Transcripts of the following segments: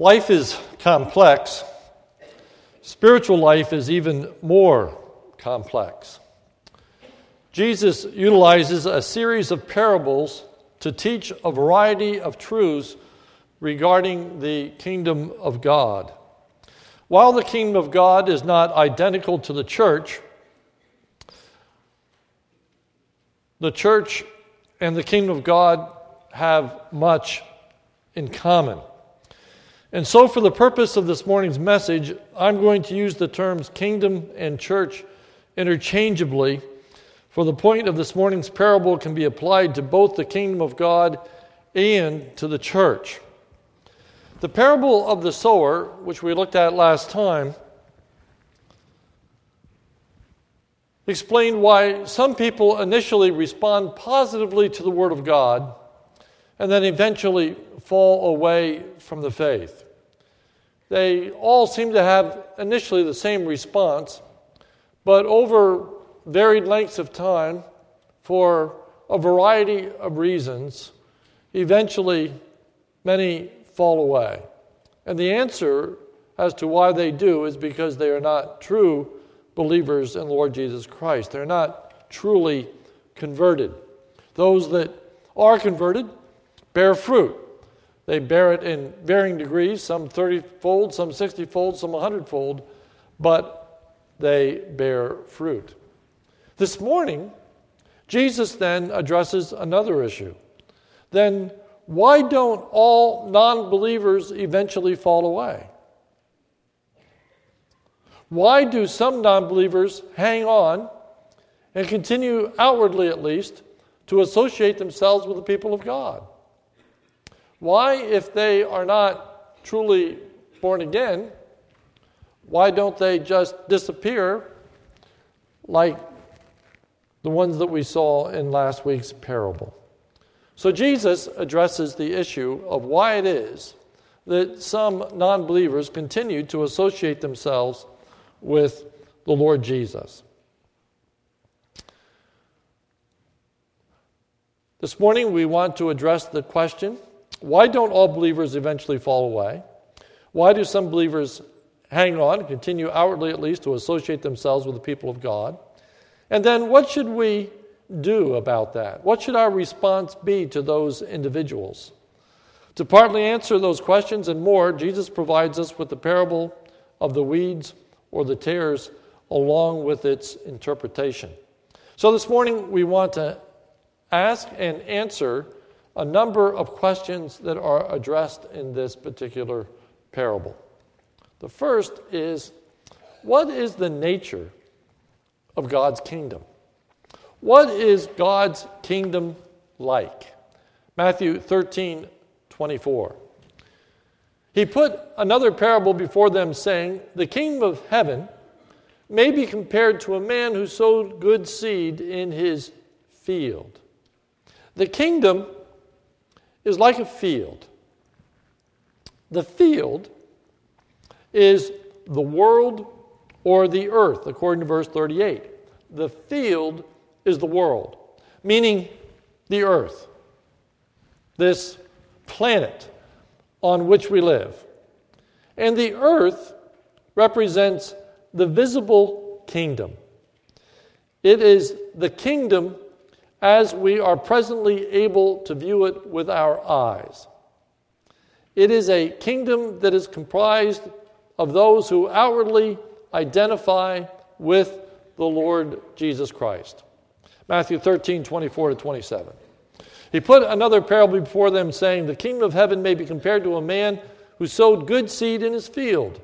Life is complex. Spiritual life is even more complex. Jesus utilizes a series of parables to teach a variety of truths regarding the kingdom of God. While the kingdom of God is not identical to the church, the church and the kingdom of God have much in common. And so, for the purpose of this morning's message, I'm going to use the terms kingdom and church interchangeably, for the point of this morning's parable can be applied to both the kingdom of God and to the church. The parable of the sower, which we looked at last time, explained why some people initially respond positively to the Word of God and then eventually fall away from the faith. They all seem to have initially the same response, but over varied lengths of time, for a variety of reasons, eventually many fall away. And the answer as to why they do is because they are not true believers in Lord Jesus Christ. They're not truly converted. Those that are converted bear fruit. They bear it in varying degrees, some 30 fold, some 60 fold, some 100 fold, but they bear fruit. This morning, Jesus then addresses another issue. Then, why don't all non believers eventually fall away? Why do some non believers hang on and continue, outwardly at least, to associate themselves with the people of God? Why, if they are not truly born again, why don't they just disappear like the ones that we saw in last week's parable? So Jesus addresses the issue of why it is that some non believers continue to associate themselves with the Lord Jesus. This morning, we want to address the question why don't all believers eventually fall away? Why do some believers hang on, continue outwardly at least, to associate themselves with the people of God? And then what should we do about that? What should our response be to those individuals? To partly answer those questions and more, Jesus provides us with the parable of the weeds or the tares along with its interpretation. So this morning we want to ask and answer a number of questions that are addressed in this particular parable. The first is what is the nature of God's kingdom? What is God's kingdom like? Matthew 13, 24. He put another parable before them, saying, The kingdom of heaven may be compared to a man who sowed good seed in his field. The kingdom is like a field. The field is the world or the earth, according to verse 38. The field is the world, meaning the earth, this planet on which we live. And the earth represents the visible kingdom. It is the kingdom as we are presently able to view it with our eyes. It is a kingdom that is comprised of those who outwardly identify with the Lord Jesus Christ. Matthew 13, 24 to 27. He put another parable before them, saying, The kingdom of heaven may be compared to a man who sowed good seed in his field.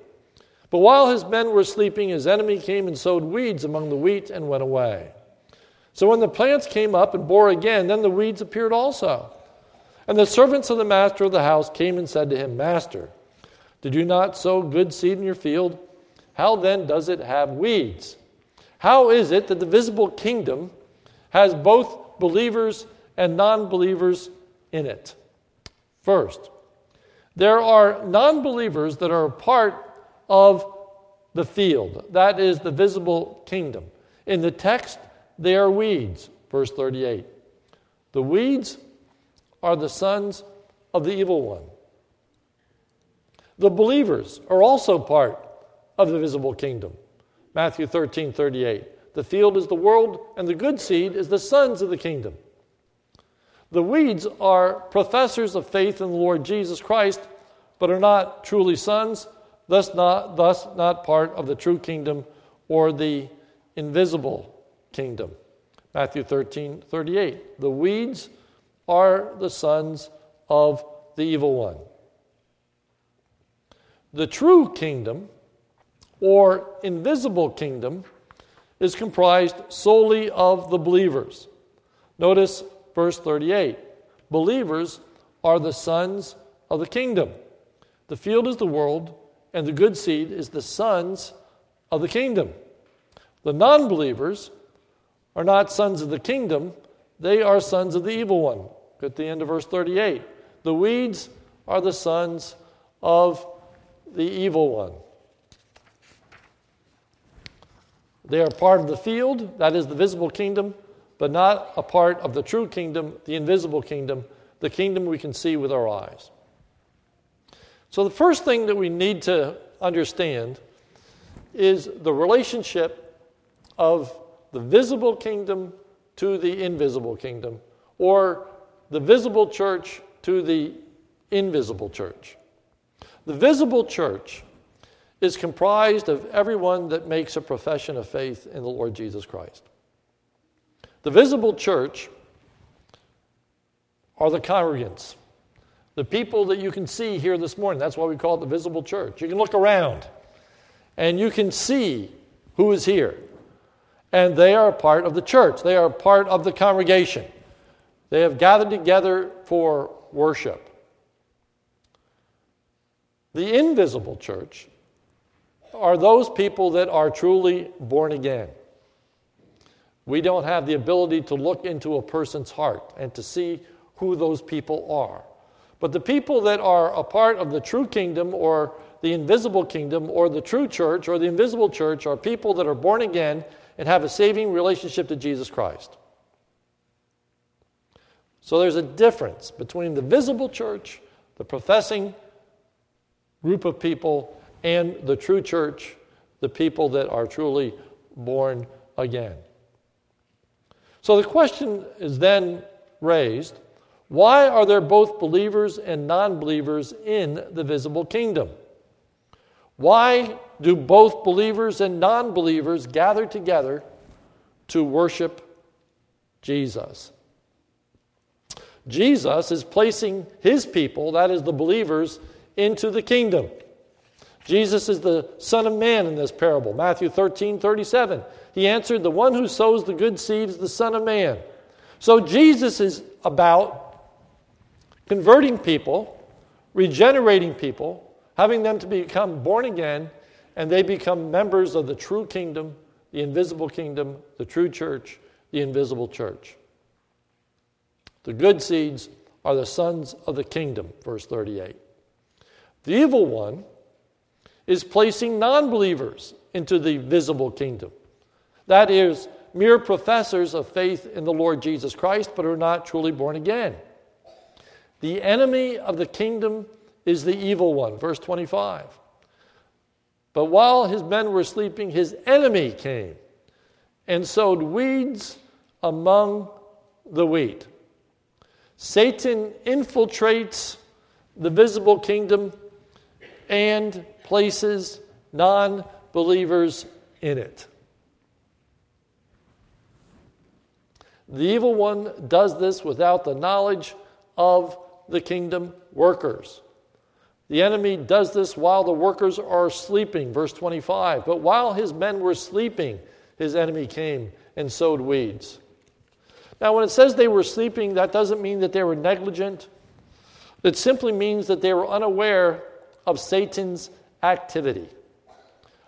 But while his men were sleeping, his enemy came and sowed weeds among the wheat and went away. So when the plants came up and bore again, then the weeds appeared also. And the servants of the master of the house came and said to him, Master, did you not sow good seed in your field? How then does it have weeds? How is it that the visible kingdom has both believers and non believers in it? First, there are non believers that are a part of the field, that is the visible kingdom. In the text, they are weeds, verse 38. The weeds are the sons of the evil one. The believers are also part of the visible kingdom. Matthew 13, 38. The field is the world, and the good seed is the sons of the kingdom. The weeds are professors of faith in the Lord Jesus Christ, but are not truly sons, thus not, thus not part of the true kingdom or the invisible kingdom. Matthew 13, 38. The weeds are the sons of the evil one. The true kingdom or invisible kingdom is comprised solely of the believers. Notice verse 38 Believers are the sons of the kingdom. The field is the world, and the good seed is the sons of the kingdom. The non believers are not sons of the kingdom, they are sons of the evil one. At the end of verse 38. The weeds are the sons of the evil one. They are part of the field, that is the visible kingdom, but not a part of the true kingdom, the invisible kingdom, the kingdom we can see with our eyes. So, the first thing that we need to understand is the relationship of the visible kingdom to the invisible kingdom, or the visible church to the invisible church. The visible church is comprised of everyone that makes a profession of faith in the Lord Jesus Christ. The visible church are the congregants, the people that you can see here this morning. That's why we call it the visible church. You can look around and you can see who is here. And they are a part of the church, they are a part of the congregation. They have gathered together for worship. The invisible church are those people that are truly born again. We don't have the ability to look into a person's heart and to see who those people are. But the people that are a part of the true kingdom or the invisible kingdom or the true church or the invisible church are people that are born again and have a saving relationship to Jesus Christ. So there's a difference between the visible church, the professing group of people and the true church, the people that are truly born again. So the question is then raised why are there both believers and non believers in the visible kingdom? Why do both believers and non believers gather together to worship Jesus? Jesus is placing his people, that is the believers, into the kingdom. Jesus is the Son of Man in this parable, Matthew 13 37. He answered, The one who sows the good seed is the Son of Man. So Jesus is about converting people, regenerating people, having them to become born again, and they become members of the true kingdom, the invisible kingdom, the true church, the invisible church. The good seeds are the sons of the kingdom, verse 38. The evil one is placing non believers into the visible kingdom. That is, mere professors of faith in the Lord Jesus Christ, but are not truly born again. The enemy of the kingdom is the evil one, verse 25. But while his men were sleeping, his enemy came and sowed weeds among the wheat. Satan infiltrates the visible kingdom and places non believers in it. The evil one does this without the knowledge of the kingdom workers. The enemy does this while the workers are sleeping, verse 25. But while his men were sleeping, his enemy came and sowed weeds. Now, when it says they were sleeping, that doesn't mean that they were negligent. It simply means that they were unaware of Satan's activity.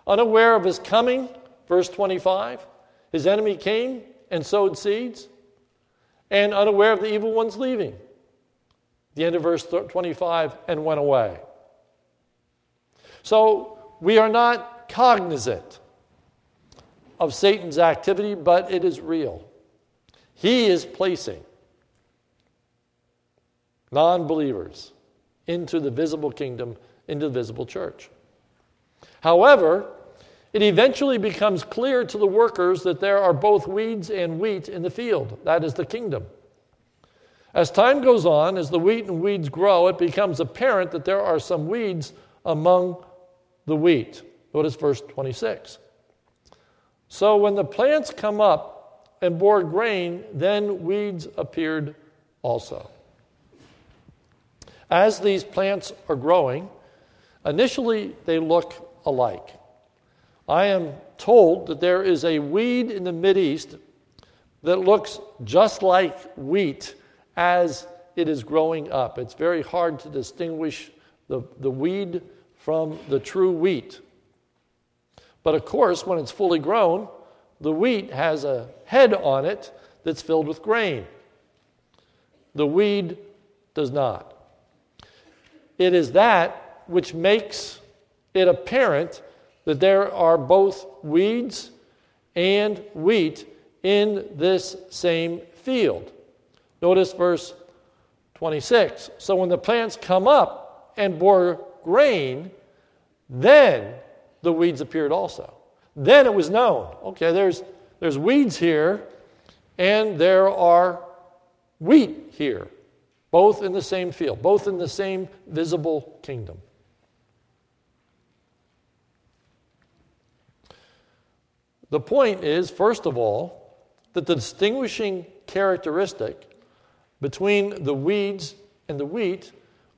Unaware of his coming, verse 25, his enemy came and sowed seeds, and unaware of the evil one's leaving. The end of verse 25, and went away. So we are not cognizant of Satan's activity, but it is real. He is placing non believers into the visible kingdom into the visible church. However, it eventually becomes clear to the workers that there are both weeds and wheat in the field. That is the kingdom. As time goes on, as the wheat and weeds grow, it becomes apparent that there are some weeds among the wheat. Notice verse 26. So when the plants come up and bore grain, then weeds appeared also. As these plants are growing, initially they look alike. I am told that there is a weed in the Mideast that looks just like wheat as it is growing up. It's very hard to distinguish the, the weed from the true wheat. But of course, when it's fully grown, the wheat has a head on it that's filled with grain. The weed does not. It is that which makes it apparent that there are both weeds and wheat in this same field. Notice verse 26. So when the plants come up and bore grain, then the weeds appeared also. Then it was known okay, there's, there's weeds here and there are wheat here, both in the same field, both in the same visible kingdom. The point is, first of all, that the distinguishing characteristic between the weeds and the wheat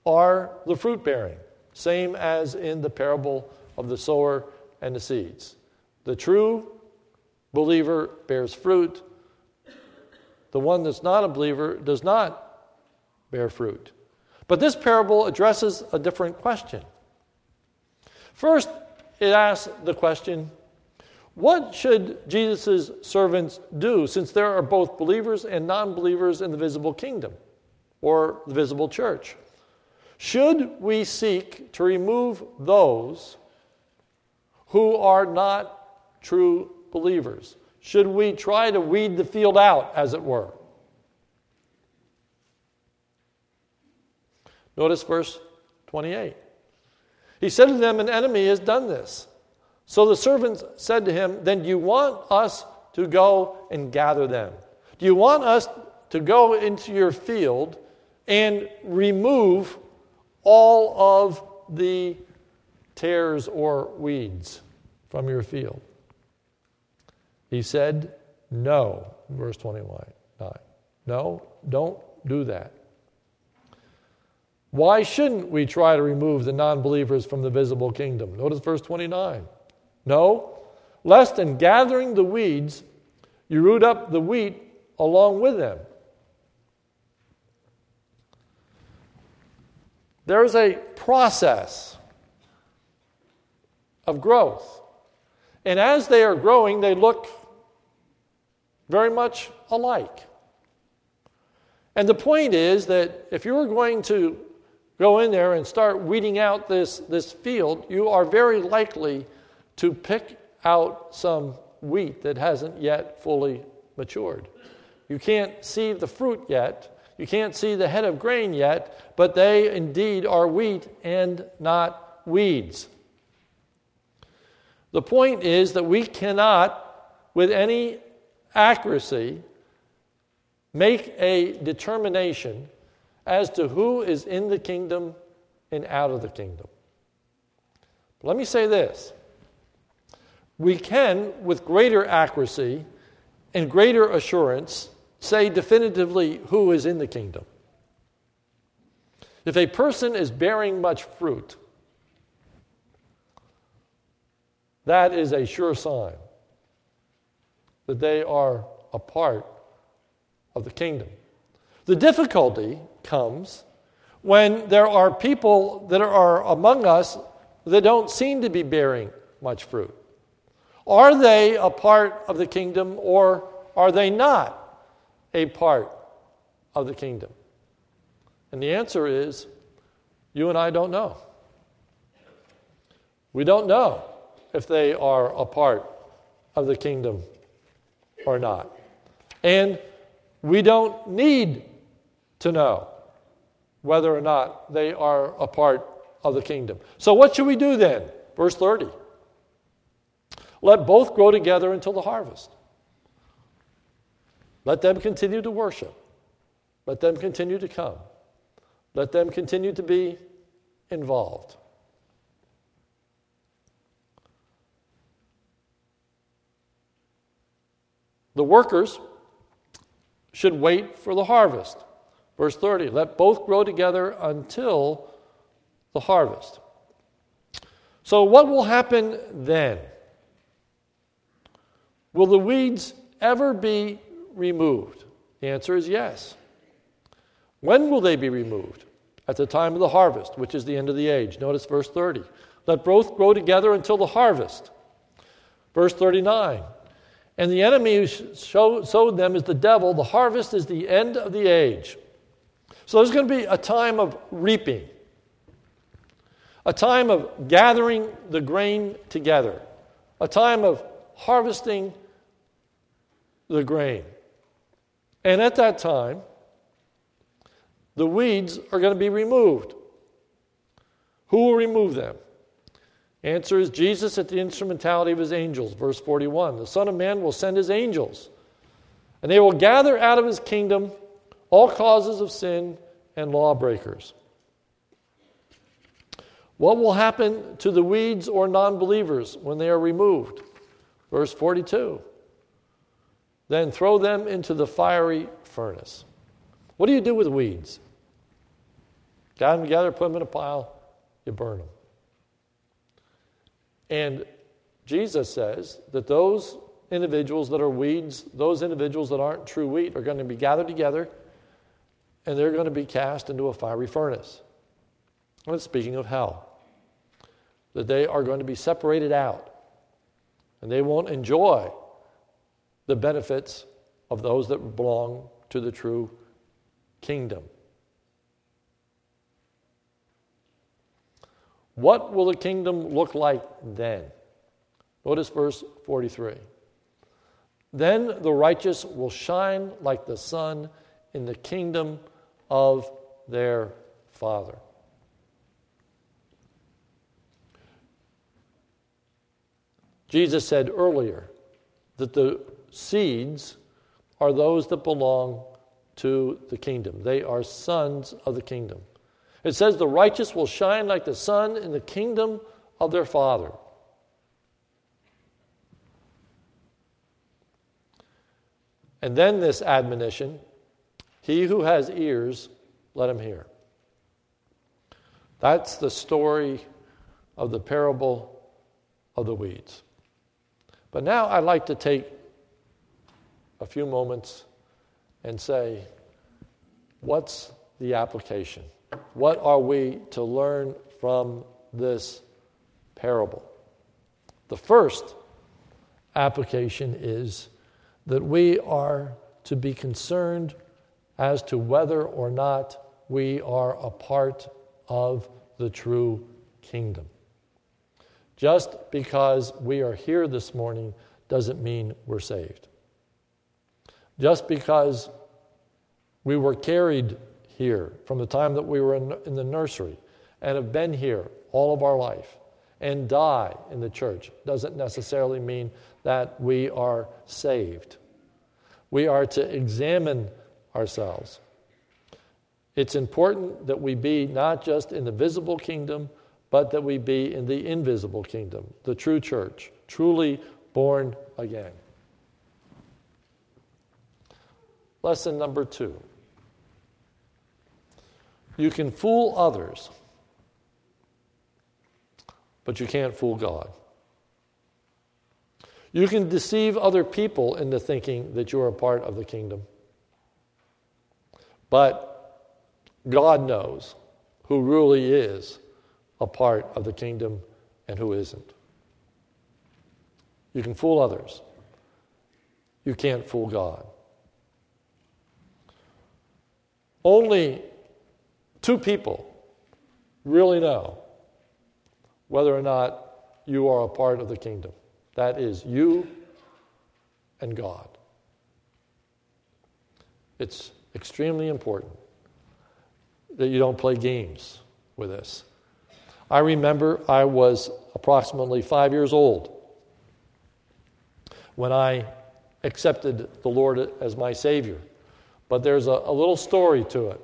are the fruit bearing, same as in the parable of the sower and the seeds. The true believer bears fruit, the one that's not a believer does not bear fruit. But this parable addresses a different question. First, it asks the question what should Jesus' servants do since there are both believers and non believers in the visible kingdom or the visible church? Should we seek to remove those who are not true believers? Should we try to weed the field out, as it were? Notice verse 28. He said to them, An enemy has done this. So the servants said to him, Then do you want us to go and gather them? Do you want us to go into your field and remove all of the tares or weeds from your field? He said, No, verse 29. No, don't do that. Why shouldn't we try to remove the non believers from the visible kingdom? Notice verse 29. No, lest in gathering the weeds, you root up the wheat along with them. There's a process of growth. And as they are growing, they look very much alike. And the point is that if you are going to go in there and start weeding out this, this field, you are very likely to pick out some wheat that hasn't yet fully matured. You can't see the fruit yet, you can't see the head of grain yet, but they indeed are wheat and not weeds. The point is that we cannot, with any accuracy, make a determination as to who is in the kingdom and out of the kingdom. But let me say this we can, with greater accuracy and greater assurance, say definitively who is in the kingdom. If a person is bearing much fruit, that is a sure sign that they are a part of the kingdom. The difficulty comes when there are people that are among us that don't seem to be bearing much fruit. Are they a part of the kingdom or are they not a part of the kingdom? And the answer is you and I don't know. We don't know if they are a part of the kingdom or not. And we don't need to know whether or not they are a part of the kingdom. So, what should we do then? Verse 30. Let both grow together until the harvest. Let them continue to worship. Let them continue to come. Let them continue to be involved. The workers should wait for the harvest. Verse 30 let both grow together until the harvest. So, what will happen then? Will the weeds ever be removed? The answer is yes. When will they be removed? At the time of the harvest, which is the end of the age. Notice verse 30. Let both grow together until the harvest. Verse 39. And the enemy who sowed them is the devil. The harvest is the end of the age. So there's going to be a time of reaping, a time of gathering the grain together, a time of harvesting the grain. And at that time, the weeds are going to be removed. Who will remove them? Answer is Jesus at the instrumentality of his angels. Verse 41 The Son of Man will send his angels, and they will gather out of his kingdom all causes of sin and lawbreakers. What will happen to the weeds or non believers when they are removed? Verse 42 Then throw them into the fiery furnace. What do you do with weeds? Gather them together, put them in a pile, you burn them. And Jesus says that those individuals that are weeds, those individuals that aren't true wheat, are going to be gathered together and they're going to be cast into a fiery furnace. And speaking of hell, that they are going to be separated out and they won't enjoy the benefits of those that belong to the true kingdom. What will the kingdom look like then? Notice verse 43. Then the righteous will shine like the sun in the kingdom of their Father. Jesus said earlier that the seeds are those that belong to the kingdom. They are sons of the kingdom. It says, The righteous will shine like the sun in the kingdom of their Father. And then this admonition He who has ears, let him hear. That's the story of the parable of the weeds. But now I'd like to take a few moments and say, what's the application? What are we to learn from this parable? The first application is that we are to be concerned as to whether or not we are a part of the true kingdom. Just because we are here this morning doesn't mean we're saved. Just because we were carried here from the time that we were in, in the nursery and have been here all of our life and die in the church doesn't necessarily mean that we are saved. We are to examine ourselves. It's important that we be not just in the visible kingdom, but that we be in the invisible kingdom, the true church, truly born again. Lesson number two you can fool others, but you can't fool God. You can deceive other people into thinking that you're a part of the kingdom. But God knows who really is a part of the kingdom and who isn't. You can fool others, you can't fool God. Only Two people really know whether or not you are a part of the kingdom. That is you and God. It's extremely important that you don't play games with this. I remember I was approximately five years old when I accepted the Lord as my Savior. But there's a, a little story to it,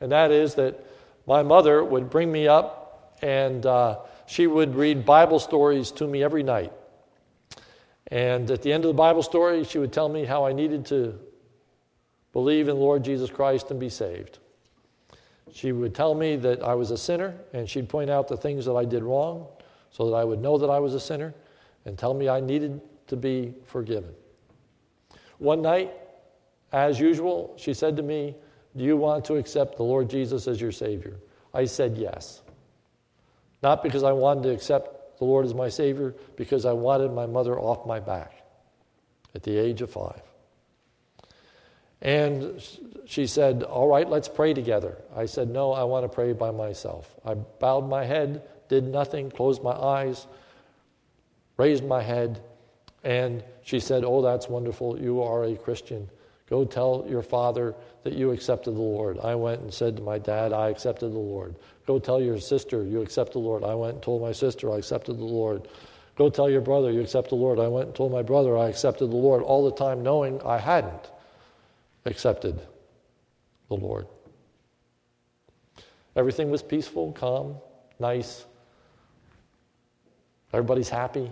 and that is that my mother would bring me up and uh, she would read Bible stories to me every night. And at the end of the Bible story, she would tell me how I needed to believe in Lord Jesus Christ and be saved. She would tell me that I was a sinner, and she'd point out the things that I did wrong so that I would know that I was a sinner and tell me I needed to be forgiven. One night, as usual, she said to me, Do you want to accept the Lord Jesus as your Savior? I said yes. Not because I wanted to accept the Lord as my Savior, because I wanted my mother off my back at the age of five. And she said, All right, let's pray together. I said, No, I want to pray by myself. I bowed my head, did nothing, closed my eyes, raised my head, and she said, Oh, that's wonderful. You are a Christian. Go tell your father that you accepted the Lord. I went and said to my dad, I accepted the Lord. Go tell your sister you accept the Lord. I went and told my sister I accepted the Lord. Go tell your brother you accept the Lord. I went and told my brother I accepted the Lord, all the time knowing I hadn't accepted the Lord. Everything was peaceful, calm, nice. Everybody's happy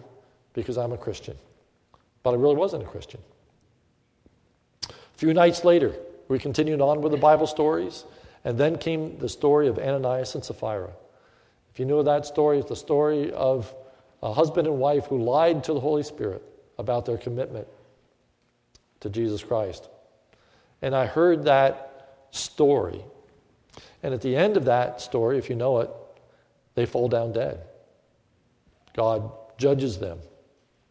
because I'm a Christian. But I really wasn't a Christian. Few nights later, we continued on with the Bible stories, and then came the story of Ananias and Sapphira. If you know that story, it's the story of a husband and wife who lied to the Holy Spirit about their commitment to Jesus Christ. And I heard that story. And at the end of that story, if you know it, they fall down dead. God judges them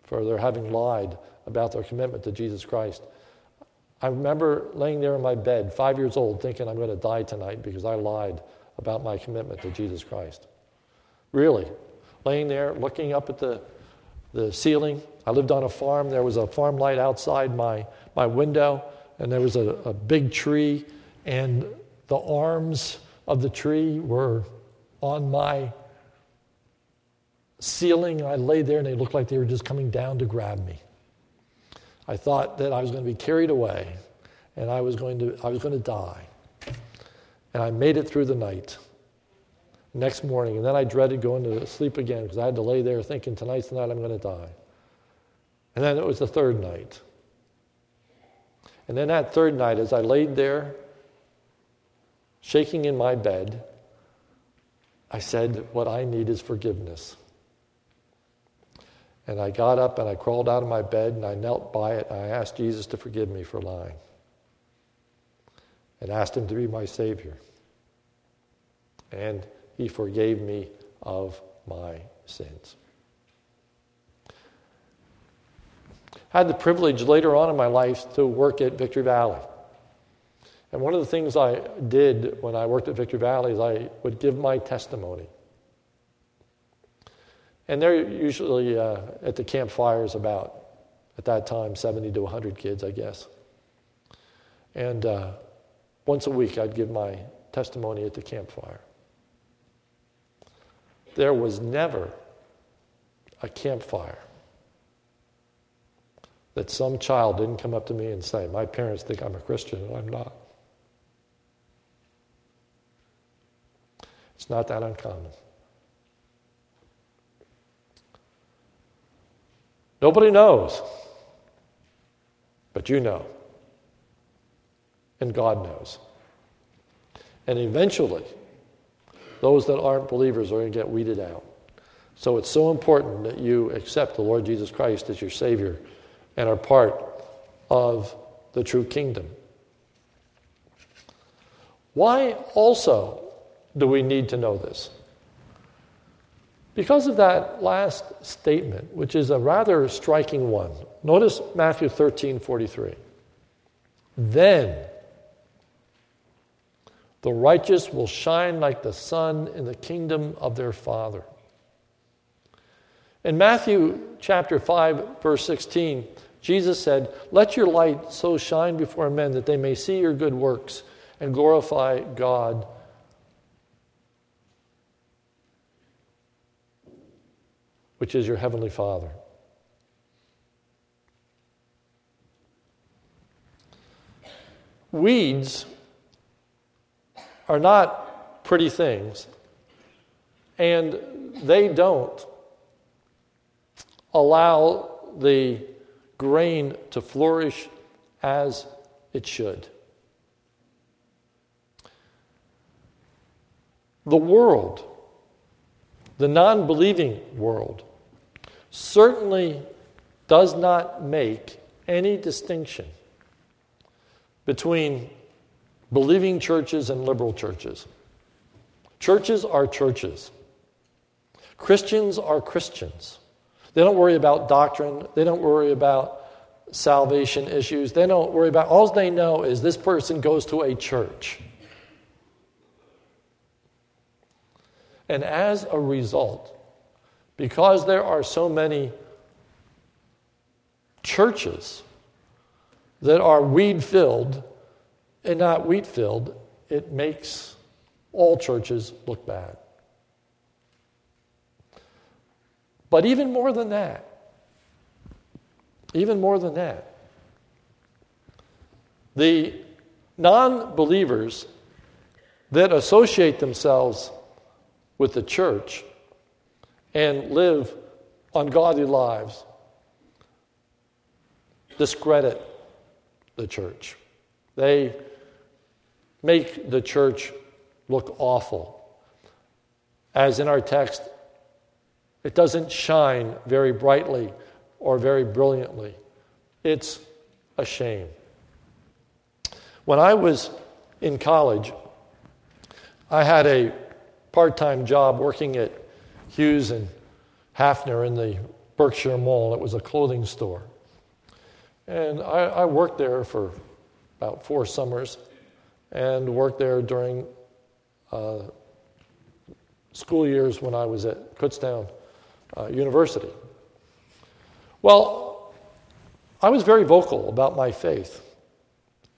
for their having lied about their commitment to Jesus Christ. I remember laying there in my bed, five years old, thinking I'm going to die tonight because I lied about my commitment to Jesus Christ. Really, laying there, looking up at the, the ceiling. I lived on a farm. There was a farm light outside my, my window and there was a, a big tree, and the arms of the tree were on my ceiling. I lay there, and they looked like they were just coming down to grab me. I thought that I was going to be carried away, and I was going to, I was going to die. And I made it through the night. Next morning, and then I dreaded going to sleep again because I had to lay there thinking, tonight's the night I'm going to die. And then it was the third night. And then that third night, as I laid there, shaking in my bed, I said, What I need is forgiveness. And I got up and I crawled out of my bed and I knelt by it and I asked Jesus to forgive me for lying and asked him to be my Savior. And he forgave me of my sins. I had the privilege later on in my life to work at Victory Valley. And one of the things I did when I worked at Victory Valley is I would give my testimony. And they're usually uh, at the campfires about, at that time, 70 to 100 kids, I guess. And uh, once a week, I'd give my testimony at the campfire. There was never a campfire that some child didn't come up to me and say, My parents think I'm a Christian and I'm not. It's not that uncommon. Nobody knows, but you know. And God knows. And eventually, those that aren't believers are going to get weeded out. So it's so important that you accept the Lord Jesus Christ as your Savior and are part of the true kingdom. Why also do we need to know this? Because of that last statement, which is a rather striking one. Notice Matthew 13 43. Then the righteous will shine like the sun in the kingdom of their Father. In Matthew chapter 5, verse 16, Jesus said, Let your light so shine before men that they may see your good works and glorify God which is your heavenly Father. Weeds are not pretty things, and they don't allow the grain to flourish as it should. The world, the non believing world, certainly does not make any distinction between believing churches and liberal churches. Churches are churches. Christians are Christians. They don't worry about doctrine, they don't worry about salvation issues, they don't worry about all they know is this person goes to a church. And as a result, because there are so many churches that are weed filled and not wheat filled, it makes all churches look bad. But even more than that, even more than that, the non believers that associate themselves with the church and live ungodly lives discredit the church. They make the church look awful. As in our text, it doesn't shine very brightly or very brilliantly. It's a shame. When I was in college, I had a part time job working at Hughes and Hafner in the Berkshire Mall. It was a clothing store. And I, I worked there for about four summers and worked there during uh, school years when I was at Kutztown uh, University. Well, I was very vocal about my faith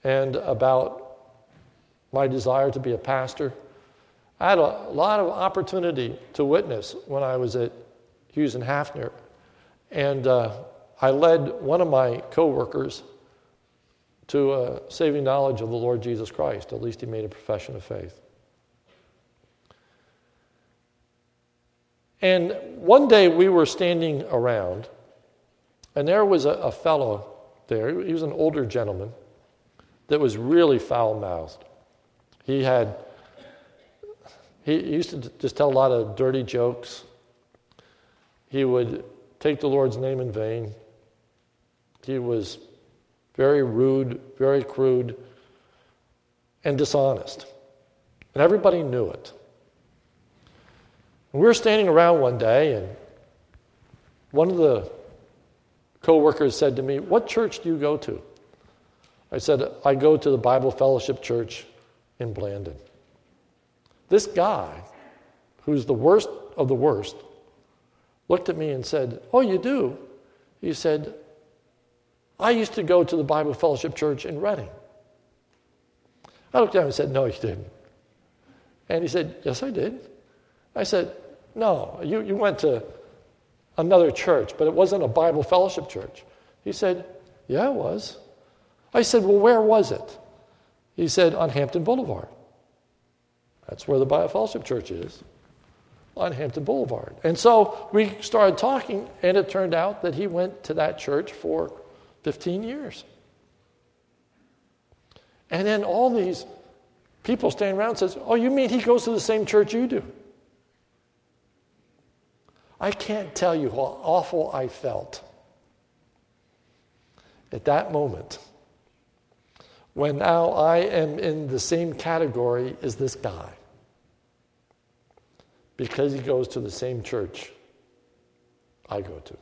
and about my desire to be a pastor. I had a lot of opportunity to witness when I was at Hughes and Hafner. And uh, I led one of my coworkers to a saving knowledge of the Lord Jesus Christ. At least he made a profession of faith. And one day we were standing around, and there was a, a fellow there. He was an older gentleman that was really foul mouthed. He had, he used to just tell a lot of dirty jokes. He would take the Lord's name in vain. He was very rude, very crude, and dishonest. And everybody knew it. And we were standing around one day, and one of the co-workers said to me, What church do you go to? I said, I go to the Bible Fellowship Church in Blandon. This guy, who's the worst of the worst, looked at me and said, Oh, you do? He said, I used to go to the Bible Fellowship Church in Reading. I looked at him and said, No, you didn't. And he said, Yes, I did. I said, No, you, you went to another church, but it wasn't a Bible Fellowship Church. He said, Yeah, it was. I said, Well, where was it? He said, On Hampton Boulevard. That's where the Bible Fellowship Church is, on Hampton Boulevard. And so we started talking, and it turned out that he went to that church for 15 years. And then all these people standing around says, "Oh, you mean he goes to the same church you do?" I can't tell you how awful I felt at that moment when now I am in the same category as this guy because he goes to the same church I go to.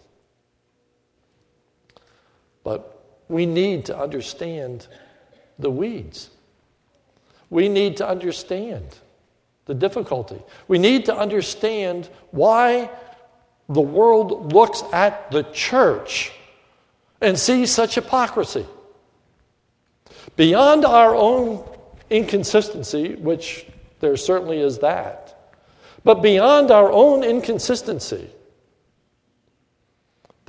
But we need to understand the weeds. We need to understand the difficulty. We need to understand why the world looks at the church and sees such hypocrisy. Beyond our own inconsistency, which there certainly is that, but beyond our own inconsistency,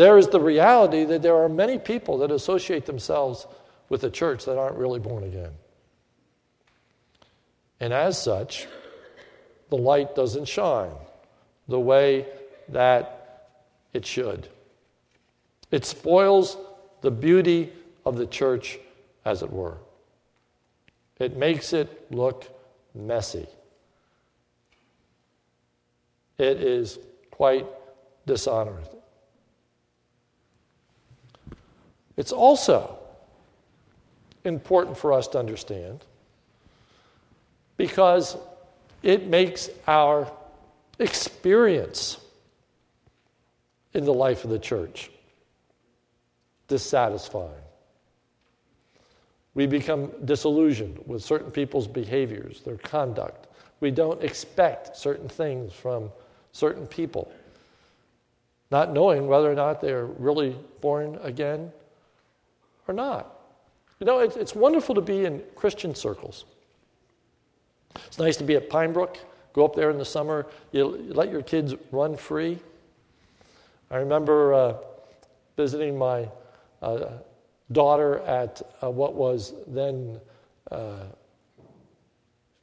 There is the reality that there are many people that associate themselves with the church that aren't really born again. And as such, the light doesn't shine the way that it should. It spoils the beauty of the church, as it were. It makes it look messy. It is quite dishonoring. It's also important for us to understand because it makes our experience in the life of the church dissatisfying. We become disillusioned with certain people's behaviors, their conduct. We don't expect certain things from certain people, not knowing whether or not they're really born again or not. You know, it's, it's wonderful to be in Christian circles. It's nice to be at Pine Brook, go up there in the summer, you let your kids run free. I remember uh, visiting my uh, daughter at uh, what was then uh,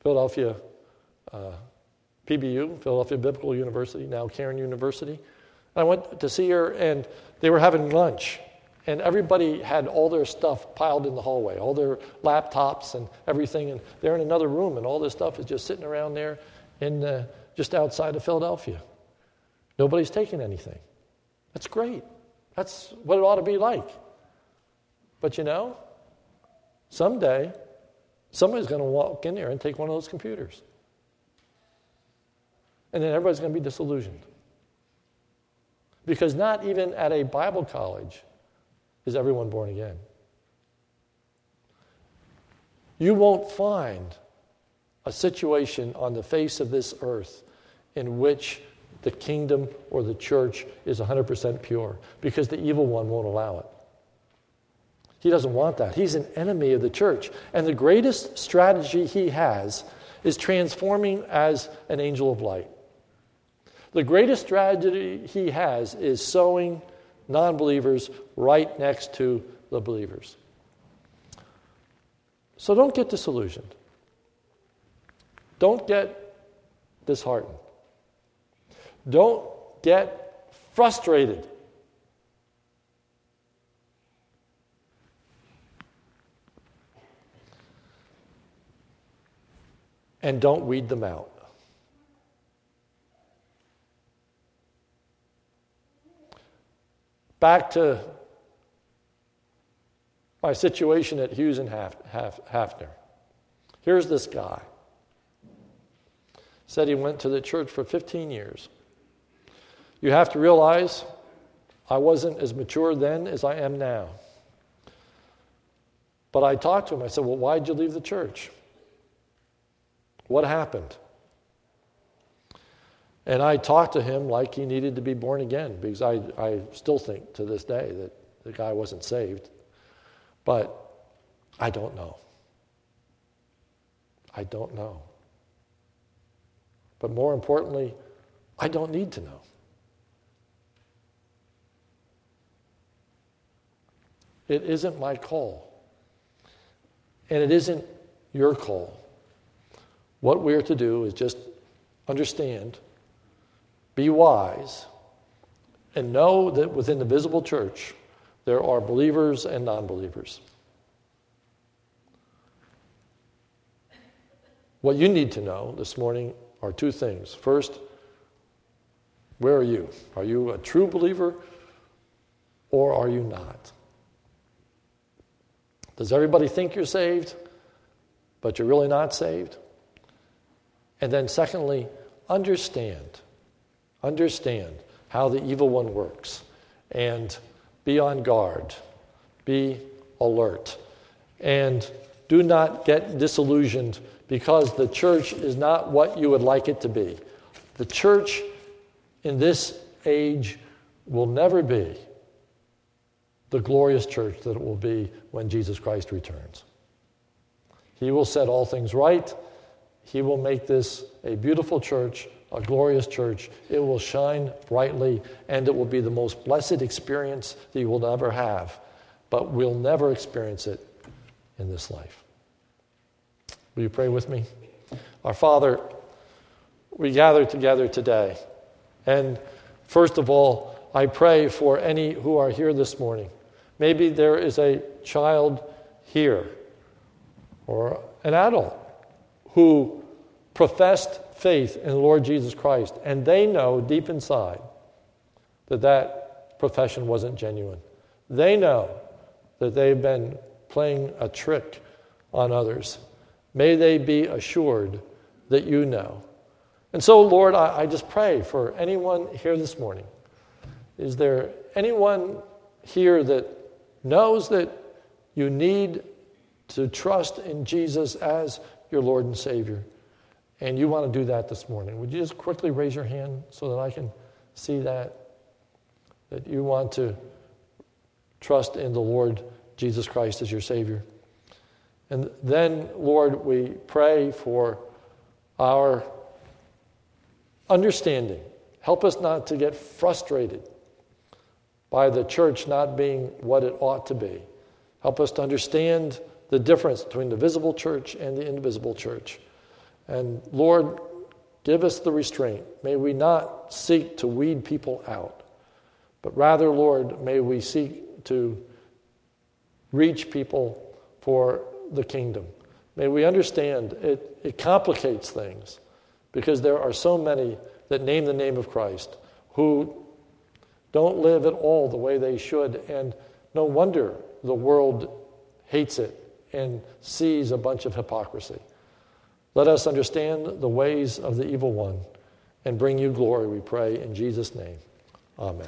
Philadelphia uh, PBU, Philadelphia Biblical University, now Cairn University. I went to see her, and they were having lunch, and everybody had all their stuff piled in the hallway, all their laptops and everything, and they're in another room, and all this stuff is just sitting around there, in uh, just outside of Philadelphia. Nobody's taking anything. That's great. That's what it ought to be like. But you know, someday somebody's going to walk in there and take one of those computers. And then everybody's going to be disillusioned. Because not even at a Bible college is everyone born again. You won't find a situation on the face of this earth in which the kingdom or the church is 100% pure because the evil one won't allow it. He doesn't want that. He's an enemy of the church. And the greatest strategy he has is transforming as an angel of light. The greatest strategy he has is sowing non believers right next to the believers. So don't get disillusioned. Don't get disheartened. Don't get frustrated. And don't weed them out. Back to my situation at Hughes and Hafner. Here's this guy. Said he went to the church for 15 years. You have to realize I wasn't as mature then as I am now. But I talked to him. I said, Well, why'd you leave the church? What happened? And I talked to him like he needed to be born again because I, I still think to this day that the guy wasn't saved. But I don't know. I don't know. But more importantly, I don't need to know. It isn't my call. And it isn't your call. What we're to do is just understand be wise, and know that within the visible church, there are believers and non believers. What you need to know this morning are two things. First, where are you? Are you a true believer or are you not? Does everybody think you're saved, but you're really not saved? And then, secondly, understand Understand how the evil one works and be on guard, be alert, and do not get disillusioned because the church is not what you would like it to be. The church in this age will never be the glorious church that it will be when Jesus Christ returns. He will set all things right. He will make this a beautiful church a glorious church. It will shine brightly, and it will be the most blessed experience that you will ever have. But we'll never experience it in this life. Will you pray with me? Our Father, we gather together today. And first of all, I pray for any who are here this morning. Maybe there is a child here or an adult who professed faith in the Lord Jesus Christ, and they know deep inside that that profession wasn't genuine. They know that they've been playing a trick on others. May they be assured that you know. And so, Lord, I, I just pray for anyone here this morning. Is there anyone here that knows that you need to trust in Jesus as your Lord and Savior? And you want to do that this morning. Would you just quickly raise your hand so that I can see that? That you want to trust in the Lord Jesus Christ as your Savior. And then, Lord, we pray for our understanding. Help us not to get frustrated by the church not being what it ought to be. Help us to understand the difference between the visible church and the invisible church. And Lord, give us the restraint. May we not seek to weed people out, but rather, Lord, may we seek to reach people for the kingdom. May we understand it, it complicates things because there are so many that name the name of Christ who don't live at all the way they should, and no wonder the world hates it and sees a bunch of hypocrisy. Let us understand the ways of the evil one and bring you glory, we pray, in Jesus' name. Amen.